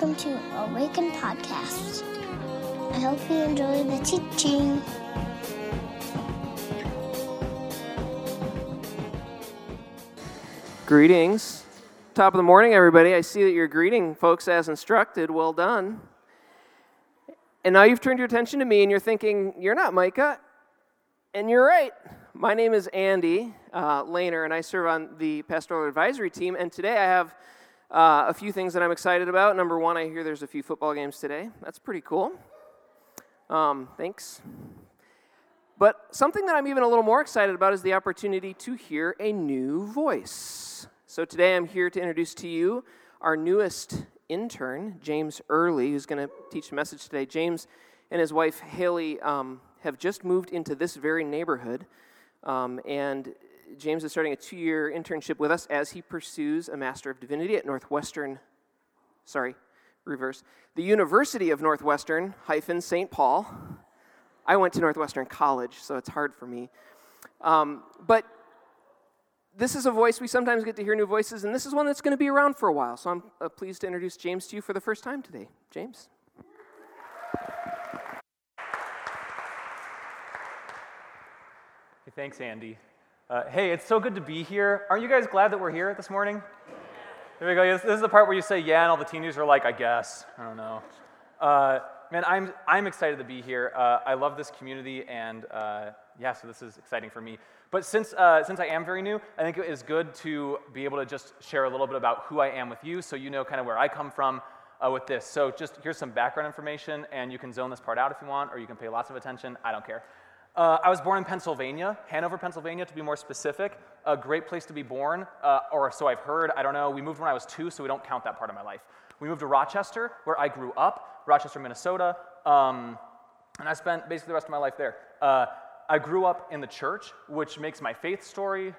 welcome to Awaken Podcast. I hope you enjoy the teaching. Greetings. Top of the morning, everybody. I see that you're greeting folks as instructed. Well done. And now you've turned your attention to me and you're thinking, you're not Micah. And you're right. My name is Andy uh, Lehner, and I serve on the pastoral advisory team. And today I have uh, a few things that I'm excited about. Number one, I hear there's a few football games today. That's pretty cool. Um, thanks. But something that I'm even a little more excited about is the opportunity to hear a new voice. So today I'm here to introduce to you our newest intern, James Early, who's going to teach the message today. James and his wife, Haley, um, have just moved into this very neighborhood. Um, and James is starting a two year internship with us as he pursues a Master of Divinity at Northwestern, sorry, reverse, the University of Northwestern hyphen St. Paul. I went to Northwestern College, so it's hard for me. Um, but this is a voice, we sometimes get to hear new voices, and this is one that's going to be around for a while. So I'm uh, pleased to introduce James to you for the first time today. James. Thanks, Andy. Uh, hey, it's so good to be here. Aren't you guys glad that we're here this morning? There we go. This, is the part where you say yeah, and all the teenagers are like, I guess. I don't know. Uh, man, I'm, I'm excited to be here. Uh, I love this community, and uh, yeah, so this is exciting for me. But since, uh, since I am very new, I think it is good to be able to just share a little bit about who I am with you so you know kind of where I come from uh, with this. So just here's some background information, and you can zone this part out if you want, or you can pay lots of attention. I don't care. Uh, I was born in Pennsylvania, Hanover, Pennsylvania, to be more specific. A great place to be born, uh, or so I've heard. I don't know. We moved when I was two, so we don't count that part of my life. We moved to Rochester, where I grew up, Rochester, Minnesota, um, and I spent basically the rest of my life there. Uh, I grew up in the church, which makes my faith story,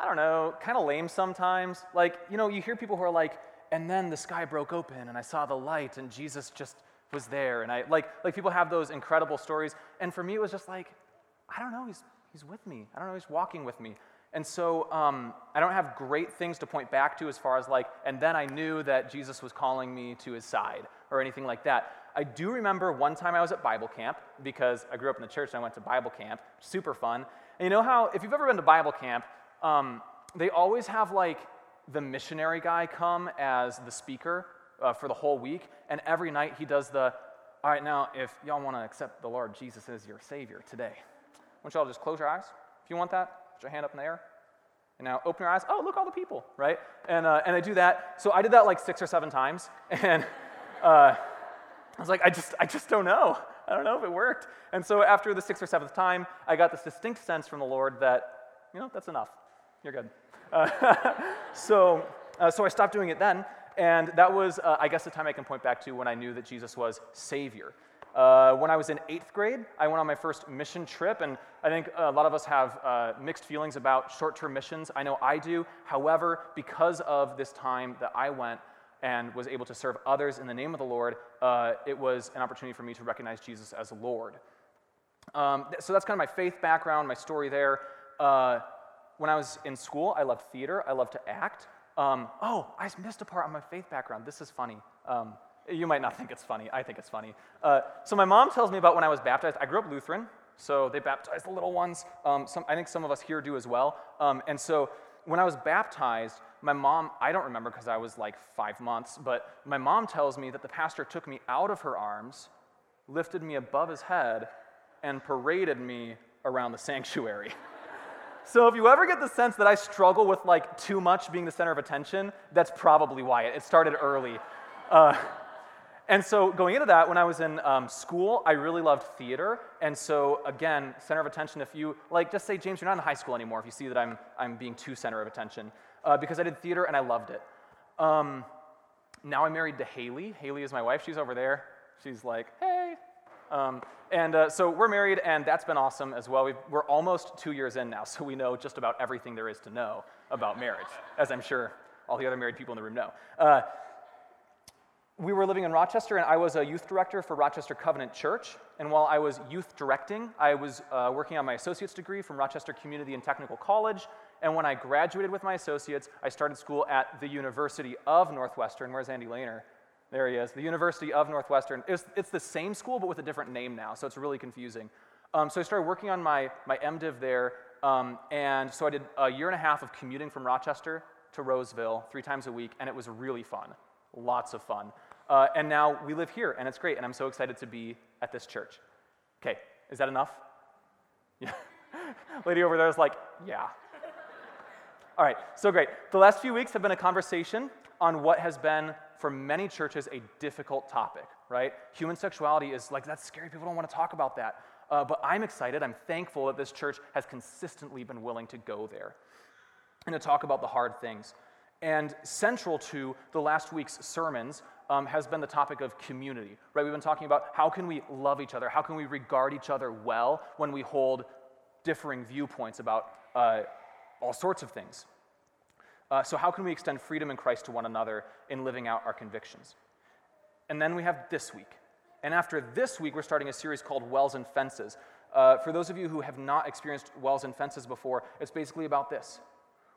I don't know, kind of lame sometimes. Like, you know, you hear people who are like, and then the sky broke open, and I saw the light, and Jesus just was there. And I, like, like people have those incredible stories. And for me, it was just like, I don't know, he's, he's with me. I don't know, he's walking with me. And so um, I don't have great things to point back to as far as like, and then I knew that Jesus was calling me to his side or anything like that. I do remember one time I was at Bible camp because I grew up in the church and I went to Bible camp. Super fun. And you know how, if you've ever been to Bible camp, um, they always have like the missionary guy come as the speaker uh, for the whole week. And every night he does the, all right, now if y'all want to accept the Lord Jesus as your Savior today, want y'all just close your eyes if you want that. Put your hand up in the air. And now open your eyes. Oh, look, all the people, right? And, uh, and I do that. So I did that like six or seven times. And uh, I was like, I just, I just don't know. I don't know if it worked. And so after the sixth or seventh time, I got this distinct sense from the Lord that, you know, that's enough. You're good. Uh, so, uh, so I stopped doing it then. And that was, uh, I guess, the time I can point back to when I knew that Jesus was Savior. Uh, when I was in eighth grade, I went on my first mission trip, and I think a lot of us have uh, mixed feelings about short term missions. I know I do. However, because of this time that I went and was able to serve others in the name of the Lord, uh, it was an opportunity for me to recognize Jesus as Lord. Um, so that's kind of my faith background, my story there. Uh, when I was in school, I loved theater, I loved to act. Um, oh, I missed a part on my faith background. This is funny. Um, you might not think it's funny. I think it's funny. Uh, so my mom tells me about when I was baptized. I grew up Lutheran, so they baptized the little ones. Um, some, I think some of us here do as well. Um, and so when I was baptized, my mom, I don't remember because I was like five months, but my mom tells me that the pastor took me out of her arms, lifted me above his head, and paraded me around the sanctuary. so if you ever get the sense that I struggle with like too much being the center of attention, that's probably why. It started early. Uh, and so, going into that, when I was in um, school, I really loved theater. And so, again, center of attention, if you, like, just say, James, you're not in high school anymore if you see that I'm, I'm being too center of attention, uh, because I did theater and I loved it. Um, now I'm married to Haley. Haley is my wife. She's over there. She's like, hey. Um, and uh, so we're married, and that's been awesome as well. we are almost two years in now, so we know just about everything there is to know about marriage, as I'm sure all the other married people in the room know. Uh, we were living in Rochester, and I was a youth director for Rochester Covenant Church. And while I was youth directing, I was uh, working on my associate's degree from Rochester Community and Technical College. And when I graduated with my associates, I started school at the University of Northwestern. Where's Andy Lehner? There he is, the University of Northwestern. It's, the same school, but with a different name now, so it's really confusing. Um, so I started working on my, my MDiv there, um, and so I did a year and a half of commuting from Rochester to Roseville three times a week, and it was really fun. Lots of fun. Uh, and now we live here, and it's great, and I'm so excited to be at this church. Okay, is that enough? Yeah. Lady over there is like, yeah. All right, so great. The last few weeks have been a conversation on what has been, for many churches, a difficult topic, right? Human sexuality is like, that's scary. People don't want to talk about that. Uh, but I'm excited. I'm thankful that this church has consistently been willing to go there and to talk about the hard things. And central to the last week's sermons um, has been the topic of community, right? We've been talking about how can we love each other? How can we regard each other well when we hold differing viewpoints about uh, all sorts of things? Uh, so, how can we extend freedom in Christ to one another in living out our convictions? And then we have this week. And after this week, we're starting a series called Wells and Fences. Uh, for those of you who have not experienced wells and fences before, it's basically about this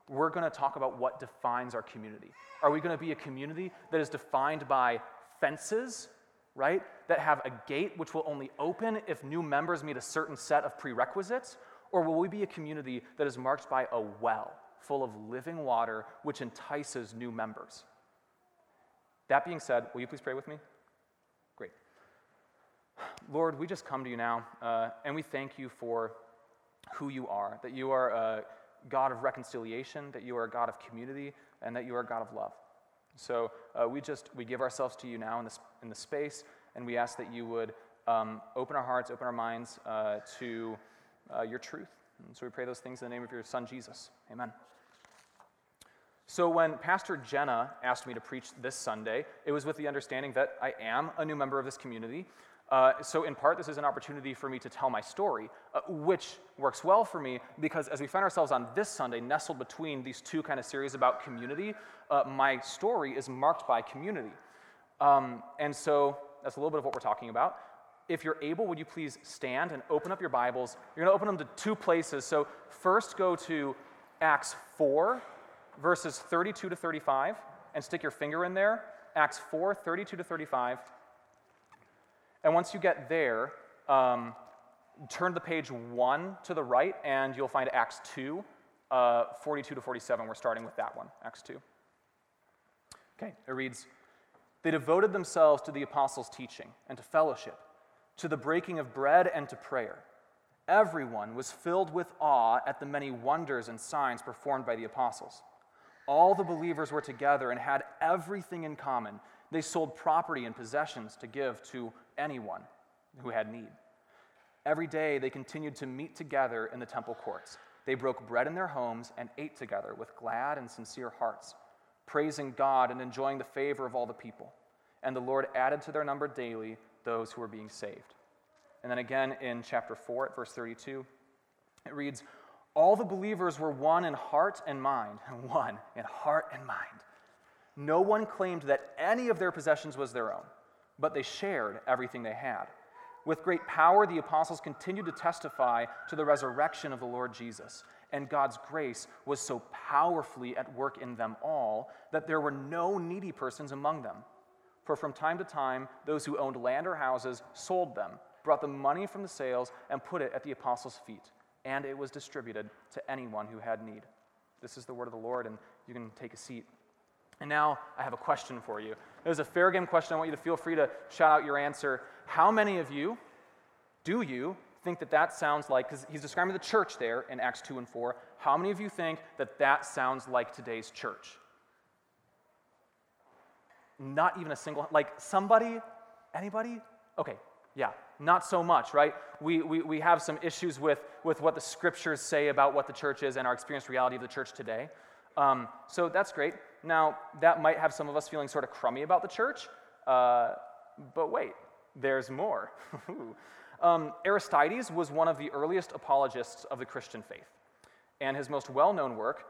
we're going to talk about what defines our community. Are we going to be a community that is defined by fences, right? That have a gate which will only open if new members meet a certain set of prerequisites? Or will we be a community that is marked by a well full of living water which entices new members? That being said, will you please pray with me? Great. Lord, we just come to you now uh, and we thank you for who you are, that you are. Uh, God of reconciliation, that you are a God of community, and that you are a God of love. So uh, we just we give ourselves to you now in this in the space, and we ask that you would um, open our hearts, open our minds uh, to uh, your truth. And so we pray those things in the name of your Son Jesus. Amen. So when Pastor Jenna asked me to preach this Sunday, it was with the understanding that I am a new member of this community, uh, so, in part, this is an opportunity for me to tell my story, uh, which works well for me because as we find ourselves on this Sunday, nestled between these two kind of series about community, uh, my story is marked by community. Um, and so, that's a little bit of what we're talking about. If you're able, would you please stand and open up your Bibles? You're going to open them to two places. So, first go to Acts 4, verses 32 to 35, and stick your finger in there. Acts 4, 32 to 35. And once you get there, um, turn the page one to the right, and you'll find Acts 2, uh, 42 to 47. We're starting with that one, Acts 2. Okay, it reads They devoted themselves to the apostles' teaching and to fellowship, to the breaking of bread and to prayer. Everyone was filled with awe at the many wonders and signs performed by the apostles. All the believers were together and had everything in common. They sold property and possessions to give to anyone who had need. Every day they continued to meet together in the temple courts. They broke bread in their homes and ate together with glad and sincere hearts, praising God and enjoying the favor of all the people. And the Lord added to their number daily those who were being saved. And then again in chapter 4 at verse 32, it reads, All the believers were one in heart and mind, one in heart and mind. No one claimed that any of their possessions was their own but they shared everything they had. With great power, the apostles continued to testify to the resurrection of the Lord Jesus, and God's grace was so powerfully at work in them all that there were no needy persons among them. For from time to time, those who owned land or houses sold them, brought the money from the sales, and put it at the apostles' feet, and it was distributed to anyone who had need. This is the word of the Lord, and you can take a seat. And now I have a question for you. It was a fair game question. I want you to feel free to shout out your answer. How many of you, do you, think that that sounds like, because he's describing the church there in Acts 2 and 4, how many of you think that that sounds like today's church? Not even a single, like somebody, anybody? Okay, yeah, not so much, right? We, we, we have some issues with, with what the scriptures say about what the church is and our experienced reality of the church today. Um, so that's great. Now, that might have some of us feeling sort of crummy about the church, uh, but wait, there's more. um, Aristides was one of the earliest apologists of the Christian faith, and his most well known work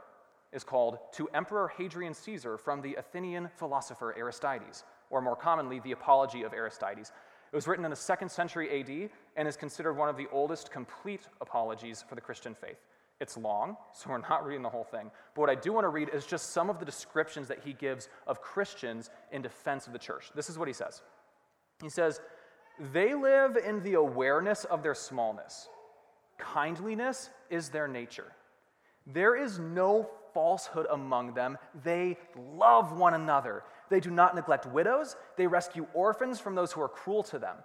is called To Emperor Hadrian Caesar from the Athenian philosopher Aristides, or more commonly, The Apology of Aristides. It was written in the second century AD and is considered one of the oldest complete apologies for the Christian faith. It's long, so we're not reading the whole thing. But what I do want to read is just some of the descriptions that he gives of Christians in defense of the church. This is what he says He says, They live in the awareness of their smallness, kindliness is their nature. There is no falsehood among them. They love one another. They do not neglect widows. They rescue orphans from those who are cruel to them.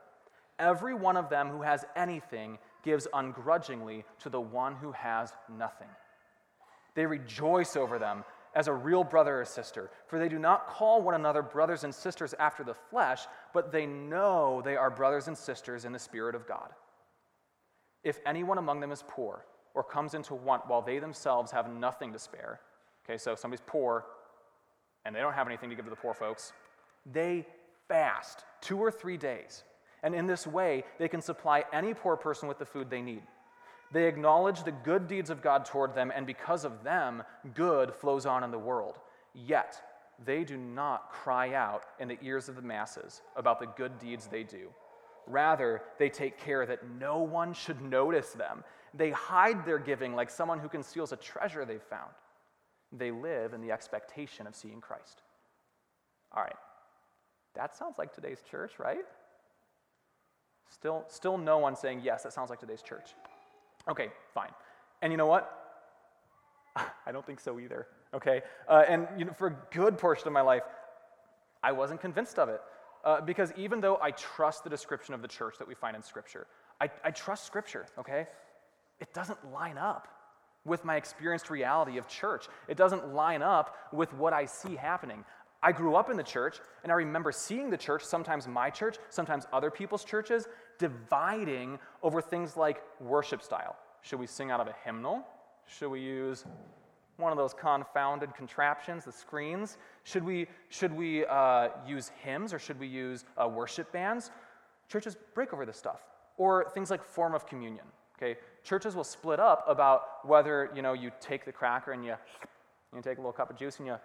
Every one of them who has anything gives ungrudgingly to the one who has nothing. They rejoice over them as a real brother or sister, for they do not call one another brothers and sisters after the flesh, but they know they are brothers and sisters in the Spirit of God. If anyone among them is poor or comes into want while they themselves have nothing to spare, okay, so somebody's poor and they don't have anything to give to the poor folks, they fast two or three days. And in this way, they can supply any poor person with the food they need. They acknowledge the good deeds of God toward them, and because of them, good flows on in the world. Yet, they do not cry out in the ears of the masses about the good deeds they do. Rather, they take care that no one should notice them. They hide their giving like someone who conceals a treasure they've found. They live in the expectation of seeing Christ. All right, that sounds like today's church, right? Still, still no one saying, yes, that sounds like today's church. Okay, fine. And you know what? I don't think so either. Okay? Uh, and you know, for a good portion of my life, I wasn't convinced of it. Uh, because even though I trust the description of the church that we find in Scripture, I, I trust Scripture, okay? It doesn't line up with my experienced reality of church. It doesn't line up with what I see happening. I grew up in the church, and I remember seeing the church, sometimes my church, sometimes other people's churches, dividing over things like worship style. Should we sing out of a hymnal? Should we use one of those confounded contraptions, the screens? Should we, should we uh, use hymns or should we use uh, worship bands? Churches break over this stuff. Or things like form of communion. Okay, churches will split up about whether you know you take the cracker and you you take a little cup of juice and you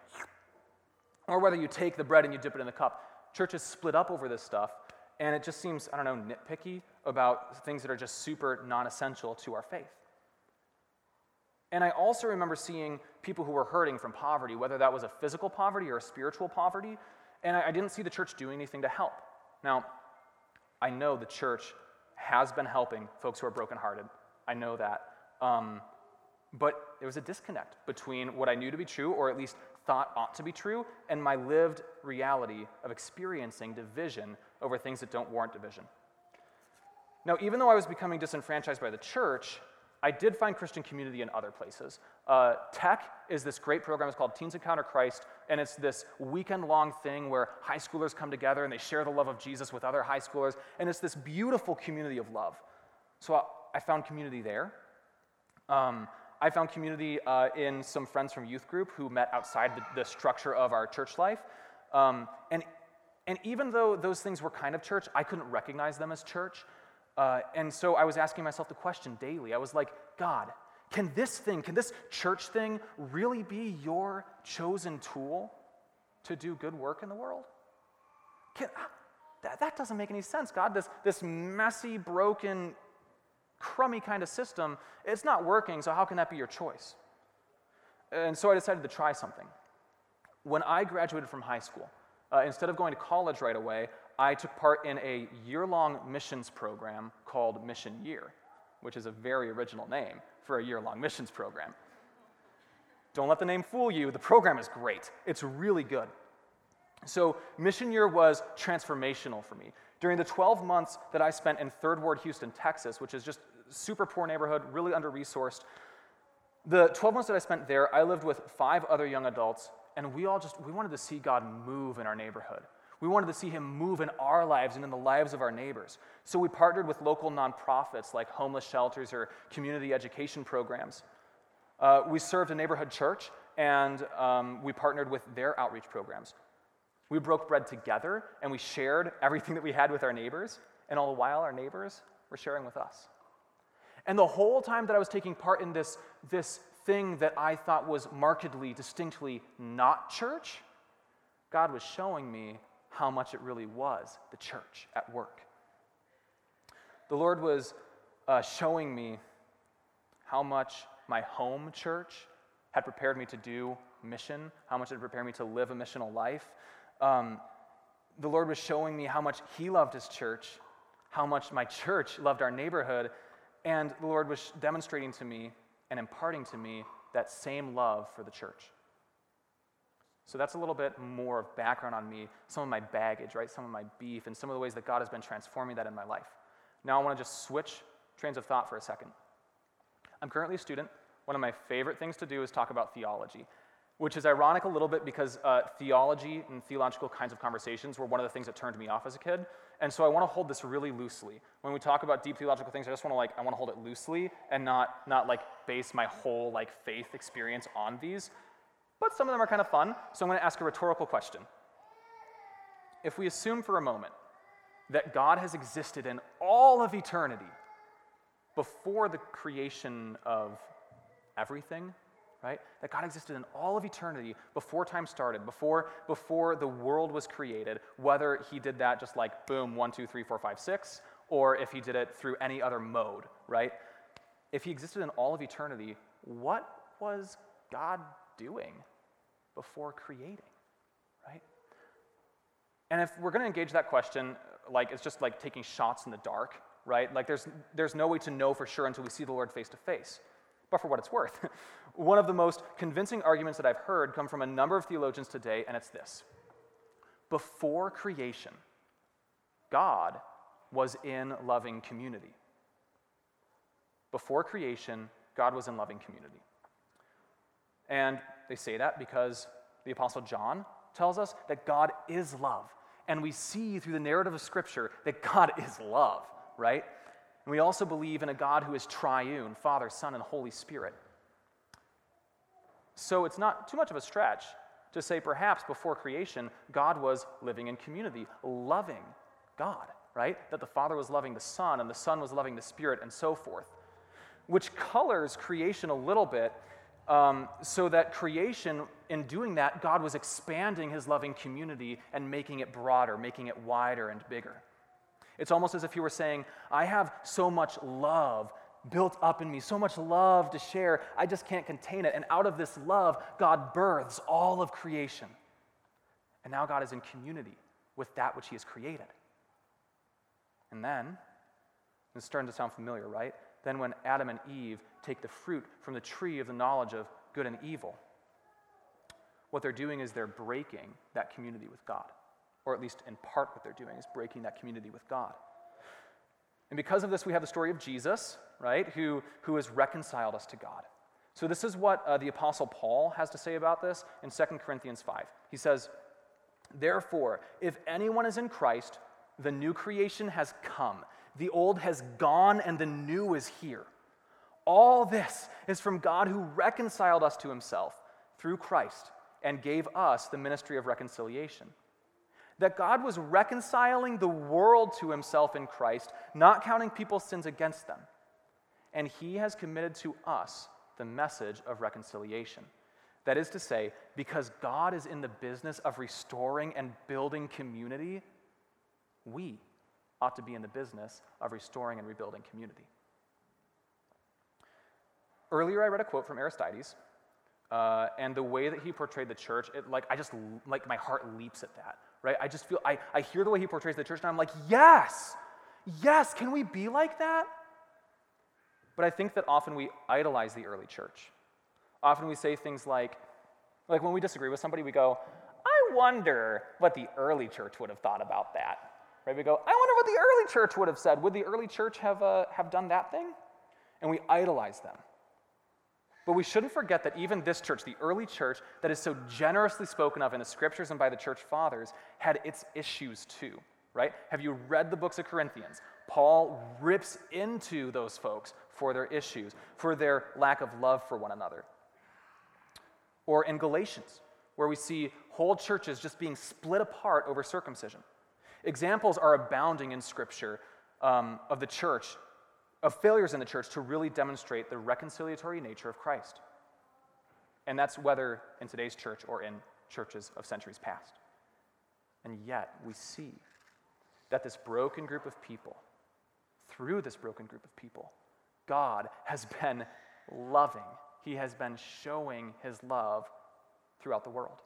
or whether you take the bread and you dip it in the cup. Churches split up over this stuff, and it just seems, I don't know, nitpicky about things that are just super non essential to our faith. And I also remember seeing people who were hurting from poverty, whether that was a physical poverty or a spiritual poverty, and I, didn't see the church doing anything to help. Now, I know the church has been helping folks who are brokenhearted. I know that. Um, but there was a disconnect between what I knew to be true, or at least thought ought to be true and my lived reality of experiencing division over things that don't warrant division. Now, even though I was becoming disenfranchised by the church, I did find Christian community in other places. Uh, TEC is this great program. It's called Teens Encounter Christ, and it's this weekend long thing where high schoolers come together and they share the love of Jesus with other high schoolers, and it's this beautiful community of love. So I, I found community there. Um, I found community uh, in some friends from youth group who met outside the, the structure of our church life. Um, and, and even though those things were kind of church, I couldn't recognize them as church. Uh, and so I was asking myself the question daily. I was like, God, can this thing, can this church thing really be your chosen tool to do good work in the world? Can, that, that doesn't make any sense, God. This, this messy, broken, crummy kind of system, it's not working, so how can that be your choice? And so I decided to try something. When I graduated from high school, uh, instead of going to college right away, I took part in a year long missions program called Mission Year, which is a very original name for a year long missions program. Don't let the name fool you, the program is great, it's really good. So, Mission Year was transformational for me. During the 12 months that I spent in Third Ward, Houston, Texas, which is just super poor neighborhood, really under resourced, the 12 months that I spent there, I lived with five other young adults, and we all just we wanted to see God move in our neighborhood. We wanted to see him move in our lives and in the lives of our neighbors. So we partnered with local nonprofits like homeless shelters or community education programs. Uh, we served a neighborhood church, and um, we partnered with their outreach programs. We broke bread together and we shared everything that we had with our neighbors, and all the while, our neighbors were sharing with us. And the whole time that I was taking part in this, this thing that I thought was markedly, distinctly not church, God was showing me how much it really was the church at work. The Lord was uh, showing me how much my home church had prepared me to do mission, how much it prepared me to live a missional life. Um, the Lord was showing me how much He loved His church, how much my church loved our neighborhood, and the Lord was demonstrating to me and imparting to me that same love for the church. So that's a little bit more of background on me, some of my baggage, right? Some of my beef, and some of the ways that God has been transforming that in my life. Now I want to just switch trains of thought for a second. I'm currently a student. One of my favorite things to do is talk about theology, which is ironic a little bit because uh, theology and theological kinds of conversations were one of the things that turned me off as a kid. And so I want to hold this really loosely. When we talk about deep theological things, I just want to like I want to hold it loosely and not not like base my whole like faith experience on these but some of them are kind of fun, so I'm going to ask a rhetorical question. If we assume for a moment that God has existed in all of eternity before the creation of everything, right? That God existed in all of eternity before time started, before, before the world was created, whether he did that just like boom, one, two, three, four, five, six, or if he did it through any other mode, right? If he existed in all of eternity, what was God doing before creating, right? And if we're going to engage that question, like it's just like taking shots in the dark, right? Like there's, there's no way to know for sure until we see the Lord face to face. But for what it's worth, one of the most convincing arguments that I've heard come from a number of theologians today, and it's this Before creation, God was in loving community. Before creation, God was in loving community. And they say that because the Apostle John tells us that God is love. And we see through the narrative of Scripture that God is love, right? And we also believe in a God who is triune Father, Son, and Holy Spirit. So it's not too much of a stretch to say perhaps before creation, God was living in community, loving God, right? That the Father was loving the Son, and the Son was loving the Spirit, and so forth. Which colors creation a little bit um, so that creation, in doing that, God was expanding his loving community and making it broader, making it wider and bigger. It's almost as if he were saying, I have so much love built up in me, so much love to share, I just can't contain it. And out of this love, God births all of creation. And now God is in community with that which he has created. And then, it's starting to sound familiar, right? Then, when Adam and Eve take the fruit from the tree of the knowledge of good and evil, what they're doing is they're breaking that community with God. Or at least in part, what they're doing is breaking that community with God. And because of this, we have the story of Jesus, right, who, who has reconciled us to God. So, this is what uh, the Apostle Paul has to say about this in 2 Corinthians 5. He says, Therefore, if anyone is in Christ, the new creation has come. The old has gone and the new is here. All this is from God who reconciled us to himself through Christ and gave us the ministry of reconciliation. That God was reconciling the world to himself in Christ, not counting people's sins against them. And he has committed to us the message of reconciliation. That is to say, because God is in the business of restoring and building community, we ought to be in the business of restoring and rebuilding community. Earlier, I read a quote from Aristides, uh, and the way that he portrayed the church, it, like I just like my heart leaps at that, right? I just feel I, I hear the way he portrays the church, and I'm like, yes, yes, can we be like that? But I think that often we idolize the early church. Often we say things like, like when we disagree with somebody, we go, I wonder what the early church would have thought about that. Right? We go, I wonder what the early church would have said. Would the early church have, uh, have done that thing? And we idolize them. But we shouldn't forget that even this church, the early church that is so generously spoken of in the scriptures and by the church fathers, had its issues too, right? Have you read the books of Corinthians? Paul rips into those folks for their issues, for their lack of love for one another. Or in Galatians, where we see whole churches just being split apart over circumcision. Examples are abounding in Scripture um, of the church, of failures in the church to really demonstrate the reconciliatory nature of Christ. And that's whether in today's church or in churches of centuries past. And yet, we see that this broken group of people, through this broken group of people, God has been loving. He has been showing his love throughout the world.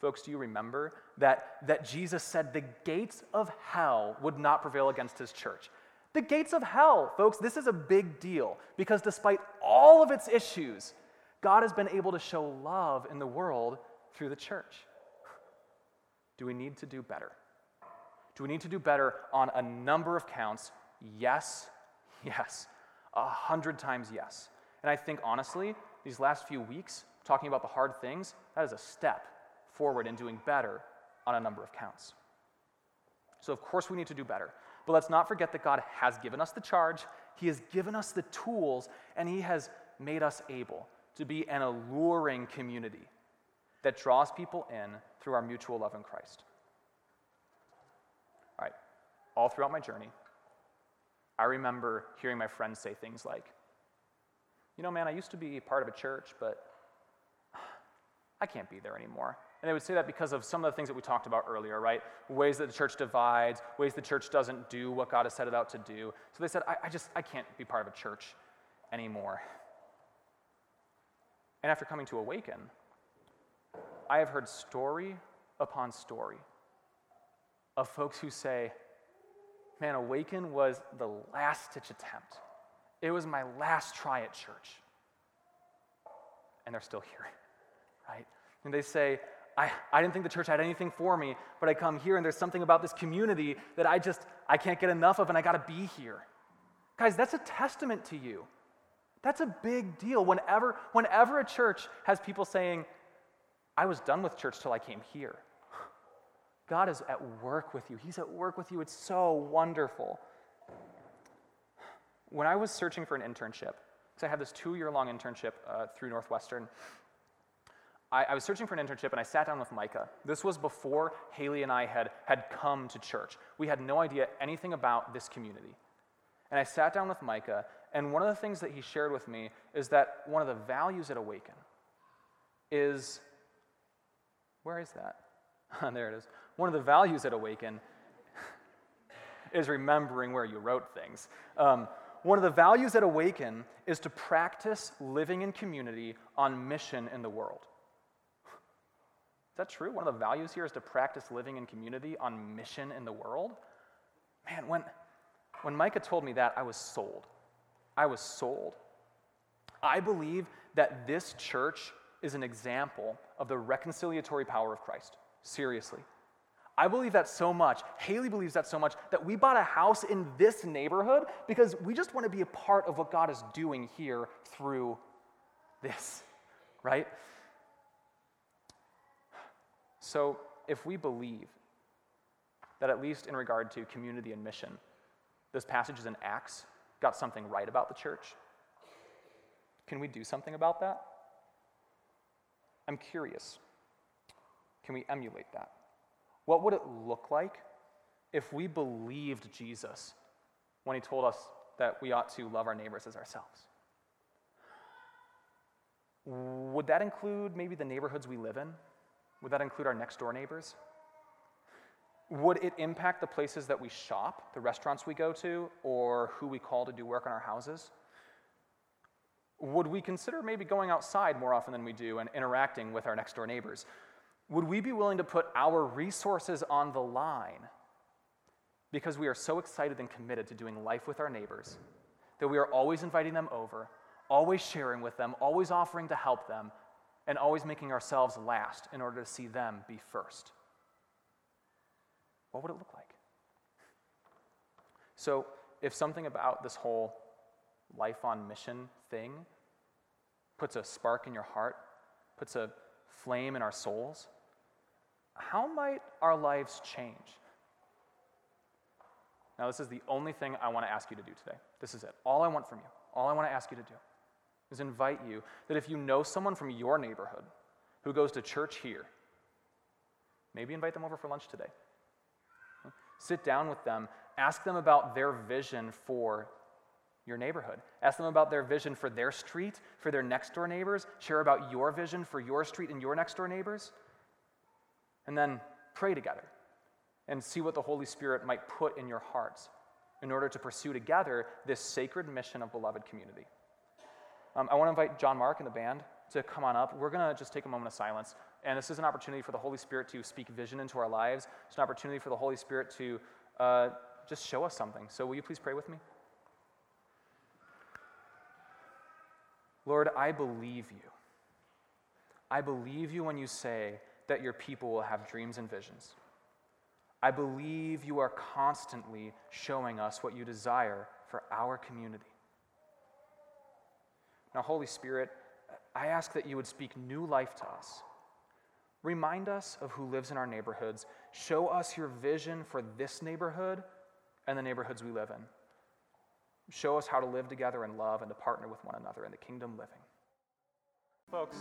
Folks, do you remember that, that Jesus said the gates of hell would not prevail against his church? The gates of hell, folks, this is a big deal because despite all of its issues, God has been able to show love in the world through the church. Do we need to do better? Do we need to do better on a number of counts? Yes, yes. A hundred times yes. And I think honestly, these last few weeks, talking about the hard things, that is a step forward in doing better on a number of counts. So, of course, we need to do better. But let's not forget that God has given us the charge, He has given us the tools, and He has made us able to be an alluring community that draws people in through our mutual love in Christ. All right, all throughout my journey, I remember hearing my friends say things like, You know, man, I used to be part of a church, but I can't be there anymore. And they would say that because of some of the things that we talked about earlier, right? Ways that the church divides, ways the church doesn't do what God has set it out to do. So they said, I, I just, I can't be part of a church anymore. And after coming to Awaken, I have heard story upon story of folks who say, Man, Awaken was the last ditch attempt. It was my last try at church. And they're still here, right? And they say, I, I didn't think the church had anything for me, but I come here and there's something about this community that I just, I can't get enough of and I gotta be here. Guys, that's a testament to you. That's a big deal. Whenever, whenever a church has people saying, I was done with church till I came here. God is at work with you. He's at work with you. It's so wonderful. When I was searching for an internship, because I had this two year long internship uh, through Northwestern, I, I, was searching for an internship and I sat down with Micah. This was before Haley and I had, had come to church. We had no idea anything about this community. And I sat down with Micah, and one of the things that he shared with me is that one of the values at Awaken is where is that? there it is. One of the values at Awaken is remembering where you wrote things. Um, one of the values at Awaken is to practice living in community on mission in the world. Is that true? One of the values here is to practice living in community on mission in the world? Man, when, when Micah told me that, I was sold. I was sold. I believe that this church is an example of the reconciliatory power of Christ. Seriously. I believe that so much. Haley believes that so much that we bought a house in this neighborhood because we just want to be a part of what God is doing here through this, right? So, if we believe that, at least in regard to community and mission, this passage is in Acts got something right about the church, can we do something about that? I'm curious. Can we emulate that? What would it look like if we believed Jesus when he told us that we ought to love our neighbors as ourselves? Would that include maybe the neighborhoods we live in? Would that include our next door neighbors? Would it impact the places that we shop, the restaurants we go to, or who we call to do work on our houses? Would we consider maybe going outside more often than we do and interacting with our next door neighbors? Would we be willing to put our resources on the line because we are so excited and committed to doing life with our neighbors that we are always inviting them over, always sharing with them, always offering to help them, and always making ourselves last in order to see them be first? What would it look like? So, if something about this whole life on mission thing puts a spark in your heart, puts a flame in our souls, how might our lives change? Now, this is the only thing I want to ask you to do today. This is it. All I want from you, all I want to ask you to do is invite you that if you know someone from your neighborhood who goes to church here, maybe invite them over for lunch today. Sit down with them, ask them about their vision for your neighborhood. Ask them about their vision for their street, for their next door neighbors. Share about your vision for your street and your next door neighbors. And then pray together and see what the Holy Spirit might put in your hearts in order to pursue together this sacred mission of beloved community. Um, I want to invite John Mark and the band to come on up. We're going to just take a moment of silence. And this is an opportunity for the Holy Spirit to speak vision into our lives. It's an opportunity for the Holy Spirit to uh, just show us something. So, will you please pray with me? Lord, I believe you. I believe you when you say that your people will have dreams and visions. I believe you are constantly showing us what you desire for our community. Now, Holy Spirit, I ask that you would speak new life to us. Remind us of who lives in our neighborhoods. Show us your vision for this neighborhood and the neighborhoods we live in. Show us how to live together in love and to partner with one another in the kingdom living. Folks,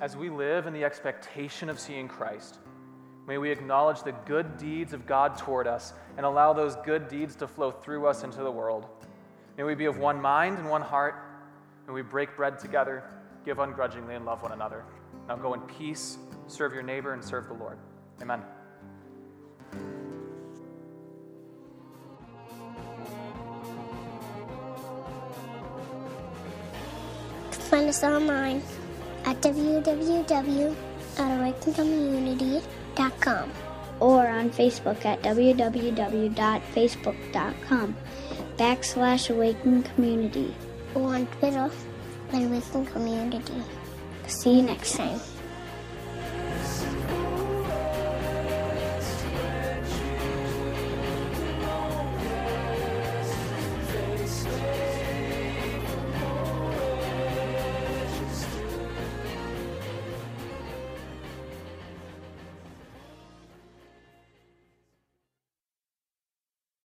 as we live in the expectation of seeing Christ, may we acknowledge the good deeds of God toward us and allow those good deeds to flow through us into the world. May we be of one mind and one heart. May we break bread together, give ungrudgingly, and love one another. Now go in peace, serve your neighbor, and serve the Lord. Amen. Find us online at www.awakencommunity.com or on Facebook at www.facebook.com backslash awaken community or on Twitter at Awaken Community. See you next time.